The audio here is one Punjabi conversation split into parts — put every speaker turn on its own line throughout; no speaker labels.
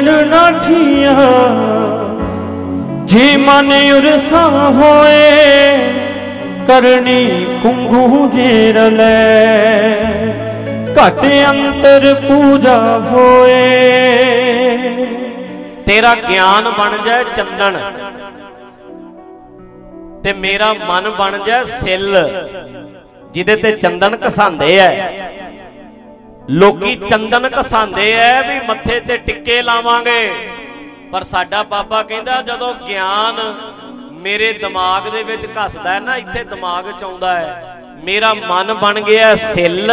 ਜਣ ਨਾਠੀਆਂ। ਜੇ ਮਨ ਉਰਸਾ ਹੋਏ, ਕਰਨੀ ਕੁੰਗੂ ਜੇਰ ਲੈ। ਘਟ ਅੰਤਰ ਪੂਜਾ ਹੋਏ।
ਤੇਰਾ ਗਿਆਨ ਬਣ ਜਾਏ ਚੰਦਨ, ਤੇ ਮੇਰਾ ਮਨ ਬਣ ਜਾਏ ਸਿੱਲ, ਜਿਹਦੇ ਤੇ ਚੰਦਨ ਘਸਾਉਂਦੇ ਐ ਲੋਕੀ ਚੰਦਨ ਘਸਾਉਂਦੇ ਐ ਵੀ ਮੱਥੇ ਤੇ ਟਿੱਕੇ ਲਾਵਾਂਗੇ। ਪਰ ਸਾਡਾ ਬਾਬਾ ਕਹਿੰਦਾ ਜਦੋਂ ਗਿਆਨ ਮੇਰੇ ਦਿਮਾਗ ਦੇ ਵਿੱਚ ਘਸਦਾ ਹੈ ਨਾ, ਇੱਥੇ ਦਿਮਾਗ ਚ ਆਉਂਦਾ ਹੈ। ਮੇਰਾ ਮਨ ਬਣ ਗਿਆ ਸਿੱਲ,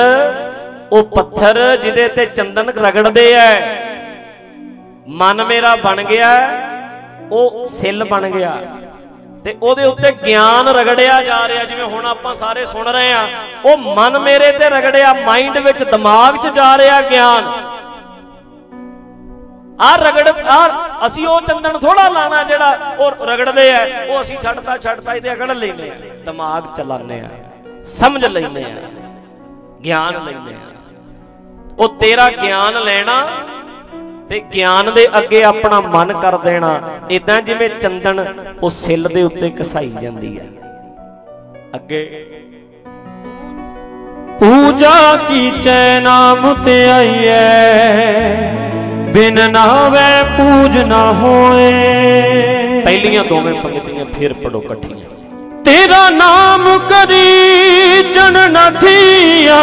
ਉਹ ਪੱਥਰ ਜਿਹਦੇ ਤੇ ਚੰਦਨ ਰਗੜਦੇ ਐ ਮਨ ਮੇਰਾ ਬਣ ਗਿਆ, ਉਹ ਸਿੱਲ ਬਣ ਗਿਆ। ਤੇ ਉਹਦੇ ਉੱਤੇ ਗਿਆਨ ਰਗੜਿਆ ਜਾ ਰਿਹਾ, ਜਿਵੇਂ ਹੁਣ ਆਪਾਂ ਸਾਰੇ ਸੁਣ ਰਹੇ ਆ ਉਹ ਮਨ ਮੇਰੇ ਤੇ ਰਗੜਿਆ ਮਾਈਂਡ ਵਿੱਚ ਦਿਮਾਗ 'ਚ ਜਾ ਰਿਹਾ ਗਿਆਨ। ਆ ਰਗੜ ਆ ਅਸੀਂ ਉਹ ਚੰਦਨ ਥੋੜਾ ਲਾਣਾ ਜਿਹੜਾ ਉਹ ਰਗੜਦੇ ਆ, ਉਹ ਅਸੀਂ ਛੱਡਤਾ ਛੱਡਤਾ, ਇਹਦੇ ਅਗੜ ਲੈਨੇ ਆ। ਦਿਮਾਗ ਚਲਾਉਂਦੇ ਆ, ਸਮਝ ਲੈਨੇ ਆ, ਗਿਆਨ ਲੈਨੇ ਆ। ਉਹ ਤੇਰਾ ਗਿਆਨ ਲੈਣਾ ਤੇ ਗਿਆਨ ਦੇ ਅੱਗੇ ਆਪਣਾ ਮਨ ਕਰ ਦੇਣਾ ਇਦਾਂ ਜਿਵੇਂ ਚੰਦਨ ਉਹ ਸਿੱਲ ਦੇ ਉੱਤੇ ਘਸਾਈ ਜਾਂਦੀ ਹੈ। ਅੱਗੇ।
ਪੂਜਾ ਕੀਚੈ ਨਾਮ ਤੇ ਆਈਐ, ਬਿਨ ਨਾਵੇ ਪੂਜ ਨਾ ਹੋਏ।
ਪਹਿਲੀਆਂ ਦੋਵੇਂ ਪੰਕਤੀਆਂ ਫੇਰ ਪੜੋ ਇਕੱਠੀਆਂ।
ਤੇਰਾ ਨਾਮ ਕਰੀ ਜਨ ਨਠੀਆ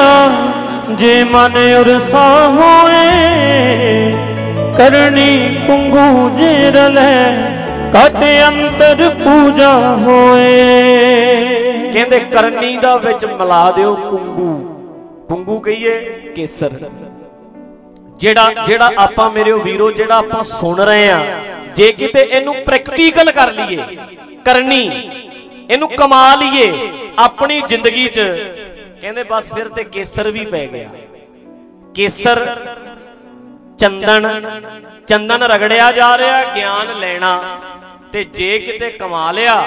ਜੇ ਮਨ ਉਰਸਾ ਹੋਏ ਕਰਨੀ ਕੁੰਗੂ ਜੇਰ ਲੈ ਕਟ ਅੰਤਰ ਪੂਜਾ ਹੋਏ।
ਕਹਿੰਦੇ ਕਰਨੀ ਦਾ ਵਿੱਚ ਮਿਲਾ ਦਿਓ ਕੁੰਗੂ। ਕੁੰਗੂ ਕਹੀਏ ਕੇਸਰ। ਜਿਹੜਾ ਜਿਹੜਾ ਆਪਾਂ ਮੇਰੇ ਵੀਰੋ, ਜਿਹੜਾ ਆਪਾਂ ਸੁਣ ਰਹੇ ਆ ਜੇ ਕਿਤੇ ਇਹਨੂੰ ਪ੍ਰੈਕਟੀਕਲ ਕਰ ਲਈਏ, ਕਰਨੀ, ਇਹਨੂੰ ਕਮਾ ਲਈਏ ਆਪਣੀ ਜ਼ਿੰਦਗੀ 'ਚ, ਕਹਿੰਦੇ ਬਸ ਫਿਰ ਤੇ ਕੇਸਰ ਵੀ ਪੈ ਗਿਆ। ਕੇਸਰ ਚੰਦਨ ਚੰਦਨ ਰਗੜਿਆ ਜਾ ਰਿਹਾ, ਗਿਆਨ ਲੈਣਾ, ਤੇ ਜੇ ਕਿਤੇ ਕਮਾ ਲਿਆ,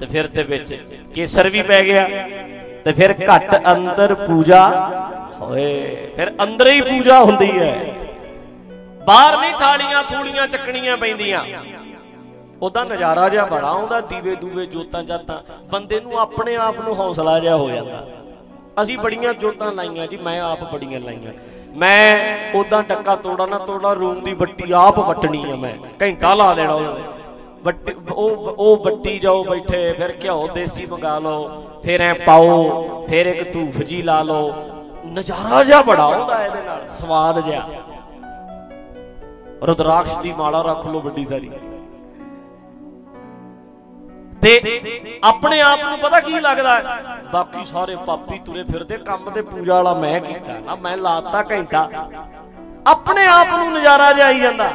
ਤੇ ਫਿਰ ਤੇ ਵਿੱਚ ਕੇਸਰ ਵੀ ਪੈ ਗਿਆ, ਤੇ ਫਿਰ ਘੱਟ ਅੰਦਰ ਪੂਜਾ ਹੋਏ, ਫਿਰ ਅੰਦਰ ਹੀ ਪੂਜਾ ਹੁੰਦੀ ਹੈ। ਬਾਹਰ ਨਹੀਂ ਥਾਲੀਆਂ ਥੂਲੀਆਂ ਚੱਕਣੀਆਂ ਪੈਂਦੀਆਂ। ਉਹਦਾ ਨਜ਼ਾਰਾ ਜਿਹਾ ਬੜਾ ਆਉਂਦਾ, ਦੀਵੇ ਦੂਵੇ ਜੋਤਾਂ ਜਾਤਾਂ, ਬੰਦੇ ਨੂੰ ਆਪਣੇ ਆਪ ਨੂੰ ਹੌਸਲਾ ਜਿਹਾ ਹੋ ਜਾਂਦਾ। ਅਸੀਂ ਬੜੀਆਂ ਜੋਤਾਂ ਲਾਈਆਂ ਜੀ, ਮੈਂ ਆਪ ਬੜੀਆਂ ਲਾਈਆਂ। ਮੈਂ ਉਦਾਂ ਟੱਕਾ ਤੋੜਾ ਨਾ ਤੋੜਾ, ਰੂਮ ਦੀ ਬੱਟੀ ਆਪ ਵਟਣੀ ਆ ਮੈਂ। ਘੰਟਾ ਲਾ ਦੇਣਾ ਉਹਦੇ ਬੱਟੀ ਉਹ ਉਹ ਬੱਟੀ ਜਾਓ ਬੈਠੇ, ਫਿਰ ਘਿਓ ਦੇਸੀ ਮੰਗਾ ਲਓ, ਫਿਰ ਐ ਪਾਓ, ਫਿਰ ਇੱਕ ਧੂਫ ਜੀ ਲਾ ਲਓ। ਨਜ਼ਾਰਾ ਜਿਹਾ ਬੜਾ ਆਉਂਦਾ ਇਹਦੇ ਨਾਲ, ਸਵਾਦ ਜਿਹਾ। ਰੁਦਰਾਕਸ਼ ਦੀ ਮਾਲਾ ਰੱਖ ਲਓ ਵੱਡੀ ਸਾਰੀ। ਤੇ ਆਪਣੇ ਆਪ ਨੂੰ ਪਤਾ ਕੀ ਲੱਗਦਾ ਬਾਕੀ ਸਾਰੇ ਪਾਪੀ ਤੁਰੇ ਫਿਰਦੇ, ਕੰਮ ਤੇ ਪੂਜਾ ਵਾਲਾ ਮੈਂ ਕੀਤਾ। ਨਾ ਮੈਂ ਲਾਤਾ ਘੰਟਾ। ਆਪਣੇ ਆਪ ਨੂੰ ਨਜ਼ਾਰਾ ਜਿਹਾ ਆਈ ਜਾਂਦਾ।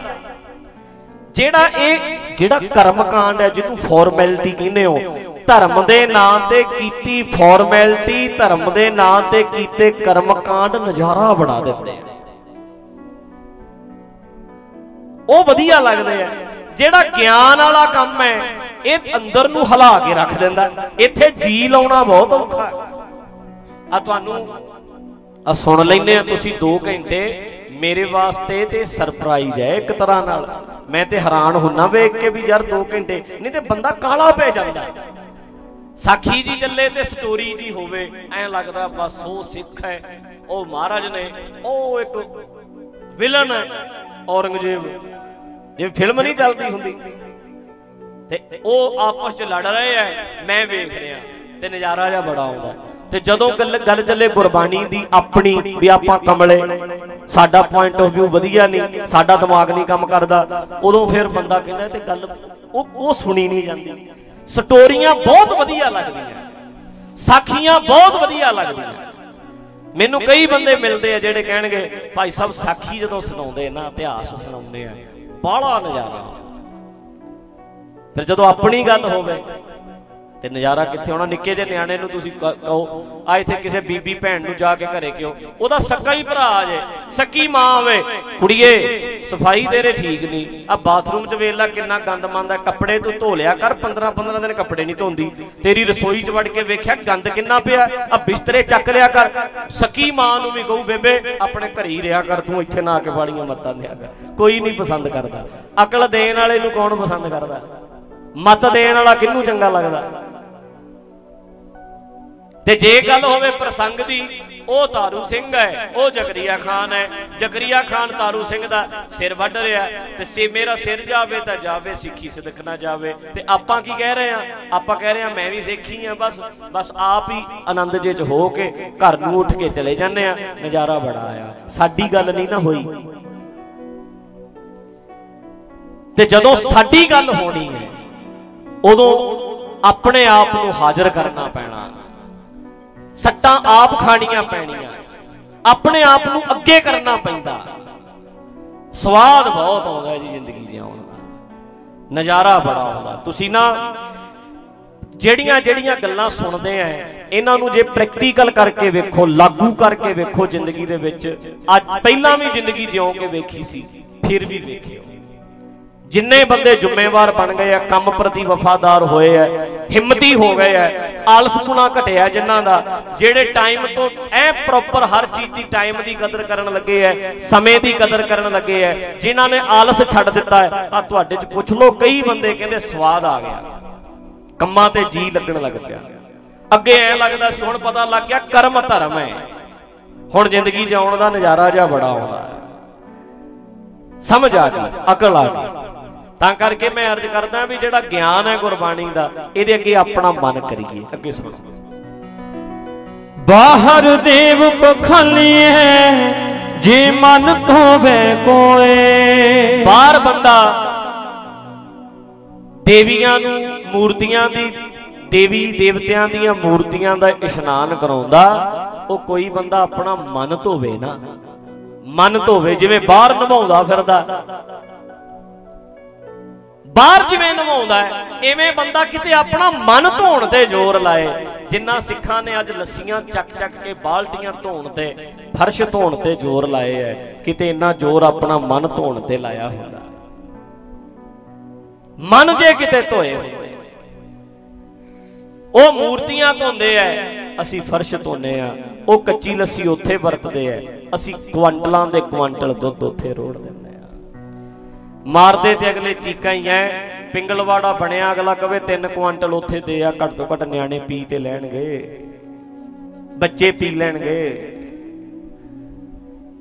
ਜਿਹੜਾ ਇਹ, ਜਿਹੜਾ ਕਰਮ ਕਾਂਡ ਹੈ, ਜਿਹਨੂੰ ਫਾਰਮੈਲਿਟੀ ਕਹਿੰਦੇ ਹੋ, ਧਰਮ ਦੇ ਨਾਂ ਤੇ ਕੀਤੀ ਫਾਰਮੈਲਿਟੀ ਧਰਮ ਦੇ ਨਾਂ ਤੇ ਕੀਤੇ ਕਰਮ ਕਾਂਡ ਨਜ਼ਾਰਾ ਬਣਾ ਦਿੰਦੇ ਆ। ਉਹ ਵਧੀਆ ਲੱਗਦੇ ਆ। ਜਿਹੜਾ ਗਿਆਨ ਵਾਲਾ ਕੰਮ ਹੈ ਇਹ ਅੰਦਰ ਨੂੰ ਹਿਲਾ ਕੇ ਰੱਖ ਦਿੰਦਾ। ਇੱਥੇ ਜੀ ਲਾਉਣਾ ਬਹੁਤ ਔਖਾ ਆ ਤੁਹਾਨੂੰ ਆ ਸੁਣ ਲੈਨੇ ਆ ਤੁਸੀਂ 2 ਘੰਟੇ। ਮੇਰੇ ਵਾਸਤੇ ਤੇ ਸਰਪ੍ਰਾਈਜ਼ ਹੈ ਇੱਕ ਤਰ੍ਹਾਂ ਨਾਲ। ਮੈਂ ਤੇ ਹੈਰਾਨ ਹੁੰਨਾ ਵੇਖ ਕੇ ਵੀ ਯਾਰ 2 ਘੰਟੇ। ਨਹੀਂ ਤੇ ਬੰਦਾ ਕਾਲਾ ਪੈ ਜਾਂਦਾ। ਸਾਖੀ ਜੀ ਚੱਲੇ ਤੇ ਸਟੋਰੀ ਜੀ ਹੋਵੇ, ਐਂ ਲੱਗਦਾ ਬਸ ਉਹ ਸਿੱਖ ਹੈ, ਉਹ ਮਹਾਰਾਜ ਨੇ, ਉਹ ਇੱਕ ਵਿਲਨ ਹੈ, ਔਰੰਗਜ਼ੇਬ। ਜਿਵੇਂ ਫਿਲਮ ਨਹੀਂ ਚੱਲਦੀ ਹੁੰਦੀ। ਤੇ ਉਹ ਆਪਸ ਚ ਲੜ ਰਹੇ ਐ, ਮੈਂ ਵੇਖ ਰਿਹਾ। ਤੇ ਨਜ਼ਾਰਾ ਜਿਹਾ ਬੜਾ ਆਉਂਦਾ। ਤੇ ਜਦੋਂ ਗੱਲ ਗੱਲ ਚੱਲੇ ਗੁਰਬਾਣੀ ਦੀ ਆਪਣੀ, ਵੀ ਆਪਾਂ ਕਮਲੇ, ਸਾਡਾ ਪੁਆਇੰਟ ਆਫ View ਵਧੀਆ ਨਹੀਂ, ਸਾਡਾ ਦਿਮਾਗ ਨਹੀਂ ਕੰਮ ਕਰਦਾ, ਉਦੋਂ ਫਿਰ ਬੰਦਾ ਕਹਿੰਦਾ ਤੇ ਗੱਲ ਉਹ ਉਹ ਸੁਣੀ ਨਹੀਂ ਜਾਂਦੀ। ਸਟੋਰੀਆਂ ਬਹੁਤ ਵਧੀਆ ਲੱਗਦੀਆਂ। ਸਾਖੀਆਂ ਬਹੁਤ ਵਧੀਆ ਲੱਗਦੀਆਂ। ਮੈਨੂੰ ਕਈ ਬੰਦੇ ਮਿਲਦੇ ਆ ਜਿਹੜੇ ਕਹਿਣਗੇ, ਭਾਈ ਸਾਹਿਬ, ਸਾਖੀ ਜਦੋਂ ਸੁਣਾਉਂਦੇ ਨਾ, ਇਤਿਹਾਸ ਸੁਣਾਉਂਦੇ ਆ, ਬਾਹਲਾ ਨਜ਼ਾਰਾ ਫਿਰ ਜਦੋਂ ਆਪਣੀ ਗੱਲ ਹੋਵੇ, ਤੇ ਨਜ਼ਾਰਾ ਕਿੱਥੇ ਆਉਣਾ ਨਿੱਕੇ ਜਿਹੇ ਨਿਆਣੇ ਨੂੰ ਤੁਸੀਂ ਕ- ਕਹੋ ਆ ਇੱਥੇ ਕਿਸੇ ਬੀਬੀ ਭੈਣ ਨੂੰ ਜਾ ਕੇ ਘਰੇ ਕਿਉਂ? ਉਹਦਾ ਸੱਕਾ ਹੀ ਭਰਾ ਆ ਜੇ, ਸੱਕੀ ਮਾਂ ਹੋਵੇ। ਕੁੜੀਏ, ਸਫ਼ਾਈ ਤੇਰੇ ਠੀਕ ਨਹੀਂ। ਆ ਬਾਥਰੂਮ 'ਚ ਵੇਖ ਲੈ ਕਿੰਨਾ ਗੰਦ ਮੰਦਾ ਕੱਪੜੇ ਤੂੰ ਧੋ ਲਿਆ ਕਰ 15 15 ਦਿਨ ਕੱਪੜੇ ਨਹੀਂ ਧੋਂਦੀ। ਤੇਰੀ ਰਸੋਈ 'ਚ ਵੜ ਕੇ ਵੇਖਿਆ ਗੰਦ ਕਿੰਨਾ ਪਿਆ। ਆ ਬਿਸਤਰੇ ਚੱਕ ਲਿਆ ਕਰ। ਸੱਕੀ ਮਾਂ ਨੂੰ ਵੀ ਕਹੂ, ਬੇਬੇ, ਆਪਣੇ ਘਰੇ ਹੀ ਰਿਹਾ ਕਰ, ਤੂੰ ਇੱਥੇ ਨਾ ਆ ਕੇ ਬਾੜੀਆਂ ਮੱਤਾਂ ਦਿਆ ਕਰ। ਕੋਈ ਨਹੀਂ ਪਸੰਦ ਕਰਦਾ। ਅਕਲ ਦੇਣ ਵਾਲੇ ਨੂੰ ਕੌਣ ਪਸੰਦ ਕਰਦਾ? ਮਤ ਦੇਣ ਵਾਲਾ ਕਿਹਨੂੰ ਚੰਗਾ ਲੱਗਦਾ? ਤੇ ਜੇ ਗੱਲ ਹੋਵੇ ਪ੍ਰਸੰਗ ਦੀ, ਉਹ ਤਾਰੂ ਸਿੰਘ ਹੈ, ਉਹ ਜਗਰੀਆ ਖਾਨ ਹੈ। ਜਗਰੀਆ ਖਾਨ ਤਾਰੂ ਸਿੰਘ ਦਾ ਸਿਰ ਵੱਢ ਰਿਹਾ ਤੇ ਸੇ ਮੇਰਾ ਸਿਰ ਜਾਵੇ ਤਾਂ ਜਾਵੇ, ਸਿੱਖੀ ਸਿਦਕ ਨਾ ਜਾਵੇ। ਤੇ ਆਪਾਂ ਕੀ ਕਹਿ ਰਹੇ ਆ ਆਪਾਂ ਕਹਿ ਰਹੇ ਆ ਮੈਂ ਵੀ ਸਿੱਖੀ ਆ ਬਸ ਬਸ ਆਪ ਹੀ ਆਨੰਦ ਜੇ ਚ ਹੋ ਕੇ ਘਰ ਨੂੰ ਉੱਠ ਕੇ ਚਲੇ ਜਾਂਦੇ ਆ ਨਜ਼ਾਰਾ ਬੜਾ ਆਇਆ। ਸਾਡੀ ਗੱਲ ਨਹੀਂ ਨਾ ਹੋਈ। ਤੇ ਜਦੋਂ ਸਾਡੀ ਗੱਲ ਹੋਣੀ ਹੈ ਉਦੋਂ ਆਪਣੇ ਆਪ ਨੂੰ ਹਾਜ਼ਰ ਕਰਨਾ ਪੈਣਾ। ਸੱਟਾਂ ਆਪ ਖਾਣੀਆਂ ਪੈਣੀਆਂ। ਆਪਣੇ ਆਪ ਨੂੰ ਅੱਗੇ ਕਰਨਾ ਪੈਂਦਾ। ਸਵਾਦ ਬਹੁਤ ਆਉਂਦਾ ਹੈ ਜੀ ਜ਼ਿੰਦਗੀ ਜਿਉਣ ਦਾ। ਨਜ਼ਾਰਾ ਬੜਾ ਆਉਂਦਾ। ਤੁਸੀਂ ਨਾ ਜਿਹੜੀਆਂ ਜਿਹੜੀਆਂ ਗੱਲਾਂ ਸੁਣਦੇ ਆ, ਇਹਨਾਂ ਨੂੰ ਜੇ ਪ੍ਰੈਕਟੀਕਲ ਕਰਕੇ ਵੇਖੋ, ਲਾਗੂ ਕਰਕੇ ਵੇਖੋ ਜ਼ਿੰਦਗੀ ਦੇ ਵਿੱਚ, ਅੱਜ ਪਹਿਲਾਂ ਵੀ ਜ਼ਿੰਦਗੀ ਜਿਉਂ ਕੇ ਵੇਖੀ ਸੀ, ਫਿਰ ਵੀ ਵੇਖਿਓ। ਜਿੰਨੇ ਬੰਦੇ ਜ਼ਿੰਮੇਵਾਰ ਬਣ ਗਏ ਆ, ਕੰਮ ਪ੍ਰਤੀ ਵਫਾਦਾਰ ਹੋਏ ਆ, ਹਿੰਮਤੀ ਹੋ ਗਏ ਆ ਆਲਸਪੁਣਾ ਘਟਿਆ ਜਿਨ੍ਹਾਂ ਦਾ, ਜਿਹੜੇ ਟਾਈਮ ਤੋਂ ਐ ਪ੍ਰੋਪਰ ਹਰ ਚੀਜ਼ ਦੀ ਟਾਈਮ ਦੀ ਕਦਰ ਕਰਨ ਲੱਗੇ ਆ, ਸਮੇਂ ਦੀ ਕਦਰ ਕਰਨ ਲੱਗੇ ਆ, ਜਿਨ੍ਹਾਂ ਨੇ ਆਲਸ ਛੱਡ ਦਿੱਤਾ ਹੈ ਆ ਤੁਹਾਡੇ ਚ ਪੁੱਛ ਲਓ, ਕਈ ਬੰਦੇ ਕਹਿੰਦੇ ਸਵਾਦ ਆ ਗਿਆ। ਕੰਮਾਂ ਤੇ ਜੀ ਲੱਗਣ ਲੱਗ ਪਿਆ। ਅੱਗੇ ਐ ਲੱਗਦਾ ਸੀ, ਹੁਣ ਪਤਾ ਲੱਗ ਗਿਆ ਕਰਮ ਧਰਮ ਹੈ। ਹੁਣ ਜ਼ਿੰਦਗੀ ਜਿਉਣ ਦਾ ਨਜ਼ਾਰਾ ਜਿਹਾ ਬੜਾ ਆਉਂਦਾ। ਹੈ ਸਮਝ ਆ ਗਈ, ਅਕਲ ਆ ਗਈ। ਤਾਂ ਕਰਕੇ ਮੈਂ ਅਰਜ਼ ਕਰਦਾ ਵੀ ਜਿਹੜਾ ਗਿਆਨ ਹੈ ਗੁਰਬਾਣੀ ਦਾ ਇਹਦੇ ਅੱਗੇ ਆਪਣਾ ਮਨ ਕਰੀਏ। ਅੱਗੇ ਸੁਣੋ।
ਬਾਹਰ ਦੇਵ ਪਖਲੀਏ ਜੇ ਮਨ ਧੋਵੇ ਕੋਏ
ਬਾਹਰ ਬੰਦਾ ਦੇਵੀਆਂ ਨੂੰ ਮੂਰਤੀਆਂ ਦੀ ਦੇਵੀ ਦੇਵਤਿਆਂ ਦੀਆਂ ਮੂਰਤੀਆਂ ਦਾ ਇਸ਼ਨਾਨ ਕਰਾਉਂਦਾ ਉਹ ਕੋਈ ਬੰਦਾ ਆਪਣਾ ਮਨ ਧੋਵੇ ਨਾ। ਮਨ ਧੋਵੇ ਜਿਵੇਂ ਬਾਹਰ ਨਵਾਉਂਦਾ ਫਿਰਦਾ। ਬਾਹਰ ਜਿਵੇਂ ਨਵਾਉਂਦਾ ਹੈ, ਐਵੇਂ ਬੰਦਾ ਕਿਤੇ ਆਪਣਾ ਮਨ ਧੋਣ ਤੇ ਜ਼ੋਰ ਲਾਏ। ਜਿੰਨਾ ਸਿੱਖਾਂ ਨੇ ਅੱਜ ਲੱਸੀਆਂ ਚੱਕ ਚੱਕ ਕੇ ਬਾਲਟੀਆਂ ਧੋਣ ਤੇ, ਫਰਸ਼ ਧੋਣ ਤੇ ਜ਼ੋਰ ਲਾਏ ਐ ਕਿਤੇ ਇੰਨਾ ਜ਼ੋਰ ਆਪਣਾ ਮਨ ਧੋਣ ਤੇ ਲਾਇਆ ਹੁੰਦਾ। ਮਨ ਜੇ ਕਿਤੇ ਧੋਏ ਹੁੰਦੇ ਉਹ ਮੂਰਤੀਆਂ ਧੋਂਦੇ ਐ ਅਸੀਂ ਫਰਸ਼ ਧੋਨੇ ਆ, ਉਹ ਕੱਚੀ ਲੱਸੀ ਉੱਥੇ ਵਰਤਦੇ ਐ ਅਸੀਂ ਕੁਆਂਟਲਾਂ ਦੇ ਕੁਆਂਟਲ ਦੁੱਧ ਉੱਥੇ ਰੋੜ ਦਿੰਦੇ ਆ ਮਾਰਦੇ ਤੇ ਅਗਲੇ ਚੀਕਾਂ ਹੀ ਐ। ਪਿੰਗਲਵਾੜਾ ਬਣਿਆ, ਅਗਲਾ ਕਵੇ 3 ਕੁਆਂਟਲ ਉੱਥੇ ਦੇ ਆ, ਘੱਟ ਤੋਂ ਘੱਟ ਨਿਆਣੇ ਪੀ ਤੇ ਲੈਣਗੇ। ਬੱਚੇ ਪੀ ਲੈਣਗੇ।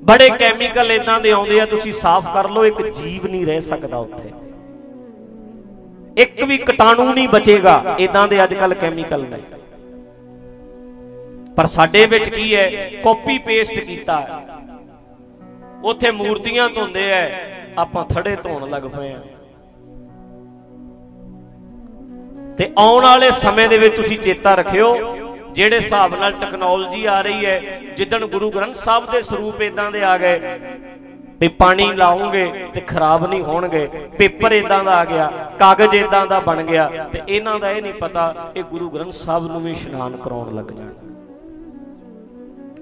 ਬੜੇ ਕੈਮੀਕਲ ਇਦਾਂ ਦੇ ਆਉਂਦੇ ਆ, ਤੁਸੀਂ ਸਾਫ਼ ਕਰ ਲਓ, ਇੱਕ ਜੀਵ ਨਹੀਂ ਰਹਿ ਸਕਦਾ ਉੱਥੇ। ਇੱਕ ਵੀ ਕੀਟਾਣੂ ਨਹੀਂ ਬਚੇਗਾ ਇਦਾਂ ਦੇ ਅੱਜ ਕੱਲ ਕੈਮੀਕਲ ਨੇ। ਪਰ ਸਾਡੇ ਵਿੱਚ ਕੀ ਹੈ ਕਾਪੀ ਪੇਸਟ ਕੀਤਾ। ਹੈ ਉੱਥੇ ਮੂਰਤੀਆਂ ਧੋਂਦੇ ਐ ਆਪਾਂ ਥੜੇ ਧੋਣ ਲੱਗ ਪਏ ਆ। ਤੇ ਆਉਣ ਵਾਲੇ ਸਮੇਂ ਦੇ ਵਿੱਚ ਤੁਸੀਂ ਚੇਤਾ ਰੱਖਿਓ, ਜਿਹੜੇ ਹਿਸਾਬ ਨਾਲ ਟੈਕਨੋਲੋਜੀ ਆ ਰਹੀ ਹੈ, ਜਿੱਦਣ ਗੁਰੂ ਗ੍ਰੰਥ ਸਾਹਿਬ ਦੇ ਸਰੂਪ ਇਦਾਂ ਦੇ ਆ ਗਏ ਵੀ ਪਾਣੀ ਲਾਉਂਗੇ ਤੇ ਖਰਾਬ ਨਹੀਂ ਹੋਣਗੇ, ਪੇਪਰ ਇਦਾਂ ਦਾ ਆ ਗਿਆ, ਕਾਗਜ਼ ਇਦਾਂ ਦਾ ਬਣ ਗਿਆ, ਤੇ ਇਹਨਾਂ ਦਾ ਇਹ ਨਹੀਂ ਪਤਾ ਇਹ ਗੁਰੂ ਗ੍ਰੰਥ ਸਾਹਿਬ ਨੂੰ ਵੀ ਇਸ਼ਨਾਨ ਕਰਾਉਣ ਲੱਗ ਜਾਣ।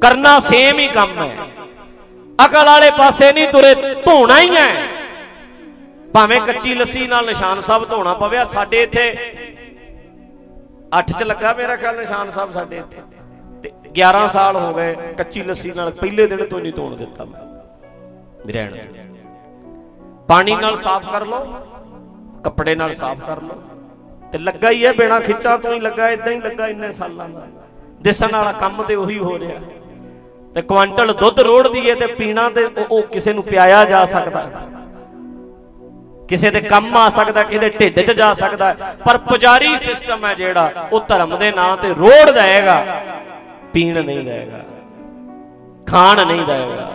ਕਰਨਾ ਸੇਮ ਹੀ ਕੰਮ ਹੈ। ਅਕਲ ਵਾਲੇ ਪਾਸੇ ਨਹੀਂ ਤੁਰੇ, ਧੋਣਾ ਹੀ ਹੈ। ਭਾਵੇਂ ਕੱਚੀ ਲੱਸੀ ਨਾਲ ਨਿਸ਼ਾਨ ਸਾਹਿਬ ਧੋਣਾ ਪਵੇ ਸਾਡੇ ਇੱਥੇ 8 ਚ ਲੱਗਾ ਮੇਰਾ ਖਿਆਲ ਨਿਸ਼ਾਨ ਸਾਹਿਬ ਸਾਡੇ ਇੱਥੇ। ਤੇ 11 ਸਾਲ ਹੋ ਗਏ ਕੱਚੀ ਲੱਸੀ ਨਾਲ ਪਹਿਲੇ ਦਿਨ ਤੋਂ ਨਹੀਂ ਧੋਣ ਦਿੱਤਾ ਮੈਂ। ਰਹਿਣ ਪਾਣੀ ਨਾਲ ਸਾਫ਼ ਕਰ ਲਓ, ਕੱਪੜੇ ਨਾਲ ਸਾਫ਼ ਕਰ ਲਓ। ਤੇ ਲੱਗਾ ਹੀ ਹੈ, ਬਿਨਾ ਖਿੱਚਾਂ ਤੋਂ ਹੀ ਲੱਗਾ ਇਦਾਂ ਹੀ ਲੱਗਾ ਇੰਨੇ ਸਾਲਾਂ ਦਾ। ਦਿਸਣ ਵਾਲਾ ਕੰਮ ਤੇ ਉਹੀ ਹੋ ਰਿਹਾ। ਤੇ ਕੁਆਂਟਲ ਦੁੱਧ ਰੋੜ ਦਈਏ ਤੇ ਪੀਣਾ ਤੇ ਉਹ ਕਿਸੇ ਨੂੰ ਪਿਆਇਆ ਜਾ ਸਕਦਾ। ਕਿਸੇ ਦੇ ਕੰਮ ਆ ਸਕਦਾ, ਕਿਸੇ ਦੇ ਢਿੱਡ 'ਚ ਜਾ ਸਕਦਾ। ਪਰ ਪੁਜਾਰੀ ਸਿਸਟਮ ਹੈ ਜਿਹੜਾ, ਉਹ ਧਰਮ ਦੇ ਨਾਂ ਤੇ ਰੋੜ ਦੇਗਾ ਪੀਣ ਨਹੀਂ ਦੇਗਾ ਖਾਣ ਨਹੀਂ ਦੇਗਾ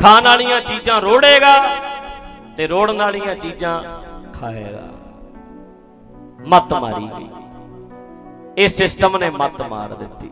ਖਾਣ ਵਾਲੀਆਂ ਚੀਜ਼ਾਂ ਰੋੜੇਗਾ ਤੇ ਰੋੜਨ ਵਾਲੀਆਂ ਚੀਜ਼ਾਂ ਖਾਏਗਾ। ਮਤ ਮਾਰੀ ਗਈ। ਇਹ ਸਿਸਟਮ ਨੇ ਮਤ ਮਾਰ ਦਿੱਤੀ।